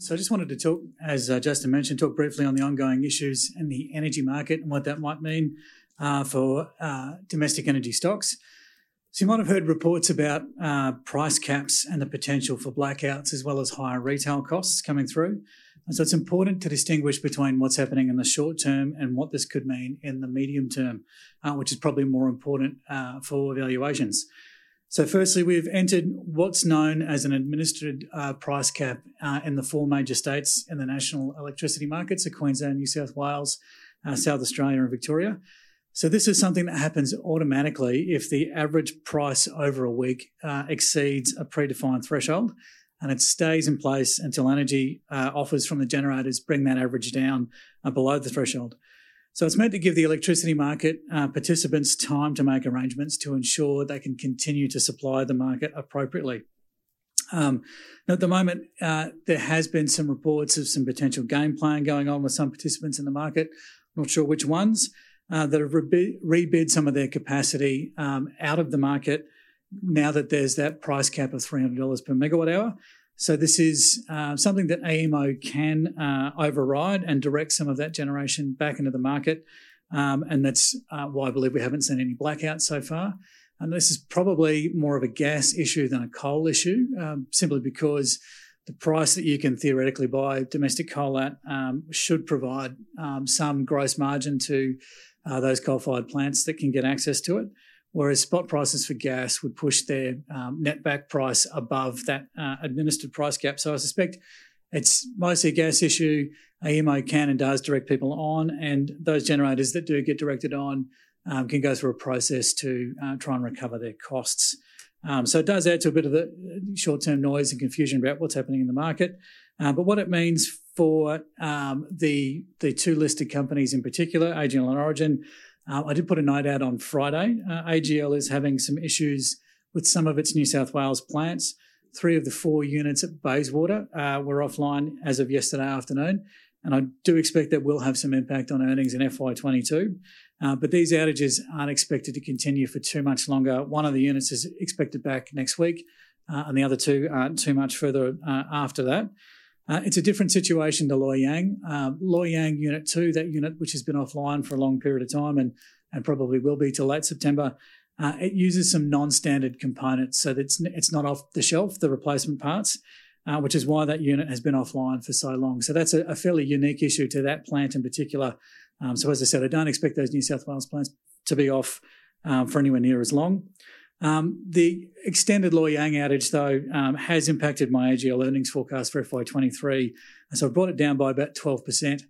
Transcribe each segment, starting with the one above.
So I just wanted to talk, as uh, Justin mentioned, talk briefly on the ongoing issues in the energy market and what that might mean uh, for uh, domestic energy stocks. So you might have heard reports about uh, price caps and the potential for blackouts as well as higher retail costs coming through. And so it's important to distinguish between what's happening in the short term and what this could mean in the medium term, uh, which is probably more important uh, for valuations. So, firstly, we've entered what's known as an administered uh, price cap uh, in the four major states in the national electricity markets of Queensland, New South Wales, uh, South Australia, and Victoria. So, this is something that happens automatically if the average price over a week uh, exceeds a predefined threshold and it stays in place until energy uh, offers from the generators bring that average down uh, below the threshold. So it's meant to give the electricity market uh, participants time to make arrangements to ensure they can continue to supply the market appropriately. Um, at the moment, uh, there has been some reports of some potential game playing going on with some participants in the market. Not sure which ones uh, that have rebid some of their capacity um, out of the market now that there's that price cap of $300 per megawatt hour. So this is uh, something that AEMO can uh, override and direct some of that generation back into the market. Um, and that's uh, why I believe we haven't seen any blackouts so far. And this is probably more of a gas issue than a coal issue, um, simply because the price that you can theoretically buy domestic coal at um, should provide um, some gross margin to uh, those coal-fired plants that can get access to it whereas spot prices for gas would push their um, net back price above that uh, administered price cap. So I suspect it's mostly a gas issue. AEMO can and does direct people on, and those generators that do get directed on um, can go through a process to uh, try and recover their costs. Um, so it does add to a bit of the short-term noise and confusion about what's happening in the market. Uh, but what it means for um, the the two listed companies in particular, AGL and Origin, uh, I did put a note out on Friday. Uh, AGL is having some issues with some of its New South Wales plants. Three of the four units at Bayswater uh, were offline as of yesterday afternoon, and I do expect that will have some impact on earnings in FY22. Uh, but these outages aren't expected to continue for too much longer. One of the units is expected back next week, uh, and the other two aren't too much further uh, after that. Uh, it's a different situation to Loy Yang. Uh, Loy Yang Unit 2, that unit which has been offline for a long period of time and, and probably will be till late September, uh, it uses some non-standard components. So it's, it's not off the shelf, the replacement parts, uh, which is why that unit has been offline for so long. So that's a, a fairly unique issue to that plant in particular. Um, so as I said, I don't expect those New South Wales plants to be off um, for anywhere near as long. Um, the extended Loy Yang outage, though, um, has impacted my AGL earnings forecast for FY23. So I've brought it down by about 12%,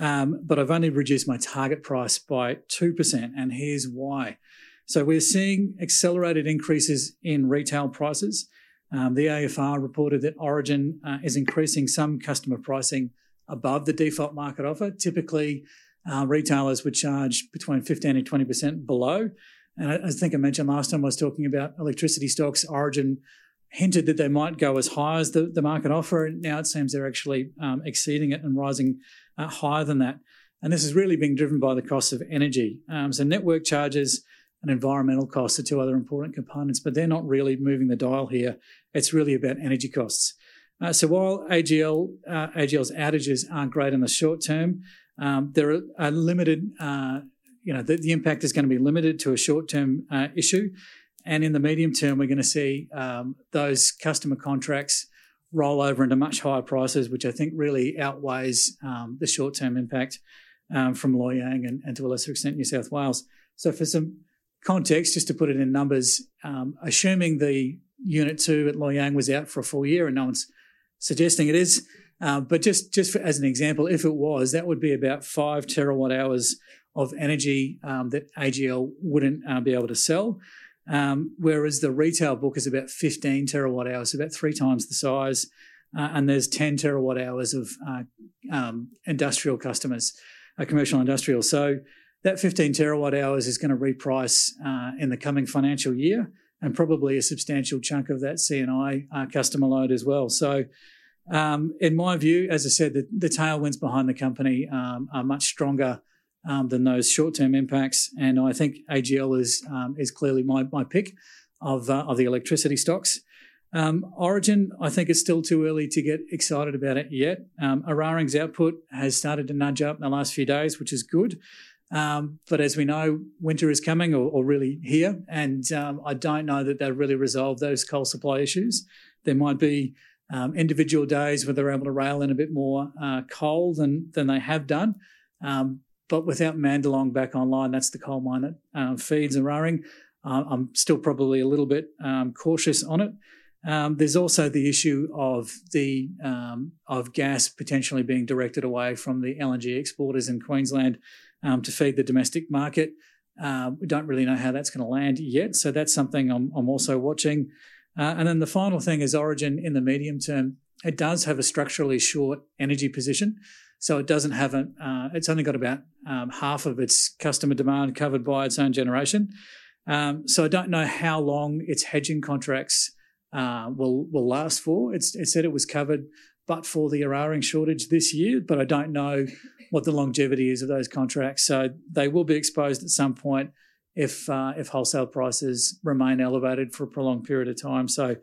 um, but I've only reduced my target price by 2%. And here's why. So we're seeing accelerated increases in retail prices. Um, the AFR reported that Origin uh, is increasing some customer pricing above the default market offer. Typically, uh, retailers would charge between 15 and 20% below. And I, I think I mentioned last time I was talking about electricity stocks. Origin hinted that they might go as high as the, the market offer. And now it seems they're actually um, exceeding it and rising uh, higher than that. And this is really being driven by the cost of energy. Um, so network charges and environmental costs are two other important components, but they're not really moving the dial here. It's really about energy costs. Uh, so while AGL uh, AGL's outages aren't great in the short term, um, there are limited uh, you know, the, the impact is going to be limited to a short term uh, issue. And in the medium term, we're going to see um, those customer contracts roll over into much higher prices, which I think really outweighs um, the short term impact um, from Loy Yang and, and, to a lesser extent New South Wales. So, for some context, just to put it in numbers, um, assuming the Unit 2 at Loy Yang was out for a full year, and no one's suggesting it is, uh, but just, just for, as an example, if it was, that would be about five terawatt hours of energy um, that AGL wouldn't uh, be able to sell. Um, whereas the retail book is about 15 terawatt hours, about three times the size. Uh, and there's 10 terawatt hours of uh, um, industrial customers, uh, commercial industrial. So that 15 terawatt hours is going to reprice uh, in the coming financial year and probably a substantial chunk of that C&I uh, customer load as well. So um, in my view, as I said, the, the tailwinds behind the company um, are much stronger um, than those short-term impacts. And I think AGL is um, is clearly my my pick of uh, of the electricity stocks. Um, Origin, I think it's still too early to get excited about it yet. Um, Eraring's output has started to nudge up in the last few days, which is good. Um, but as we know, winter is coming or, or really here, and um, I don't know that they've really resolved those coal supply issues. There might be um, individual days where they're able to rail in a bit more uh, coal than than they have done. Um, but without Mandalong back online, that's the coal mine that uh, feeds Eraring. Uh, I'm still probably a little bit um, cautious on it. Um, there's also the issue of the um, of gas potentially being directed away from the LNG exporters in Queensland um, to feed the domestic market. Uh, we don't really know how that's going to land yet, so that's something I'm, I'm also watching. Uh, and then the final thing is Origin in the medium term. It does have a structurally short energy position, so it doesn't have a. Uh, it's only got about um, half of its customer demand covered by its own generation. Um, so I don't know how long its hedging contracts uh, will will last for. It's, it said it was covered, but for the Eraring shortage this year. But I don't know what the longevity is of those contracts. So they will be exposed at some point if uh, if wholesale prices remain elevated for a prolonged period of time. So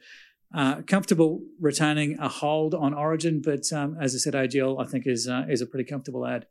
uh, comfortable retaining a hold on Origin, but um, as I said, AGL I think is uh, is a pretty comfortable add.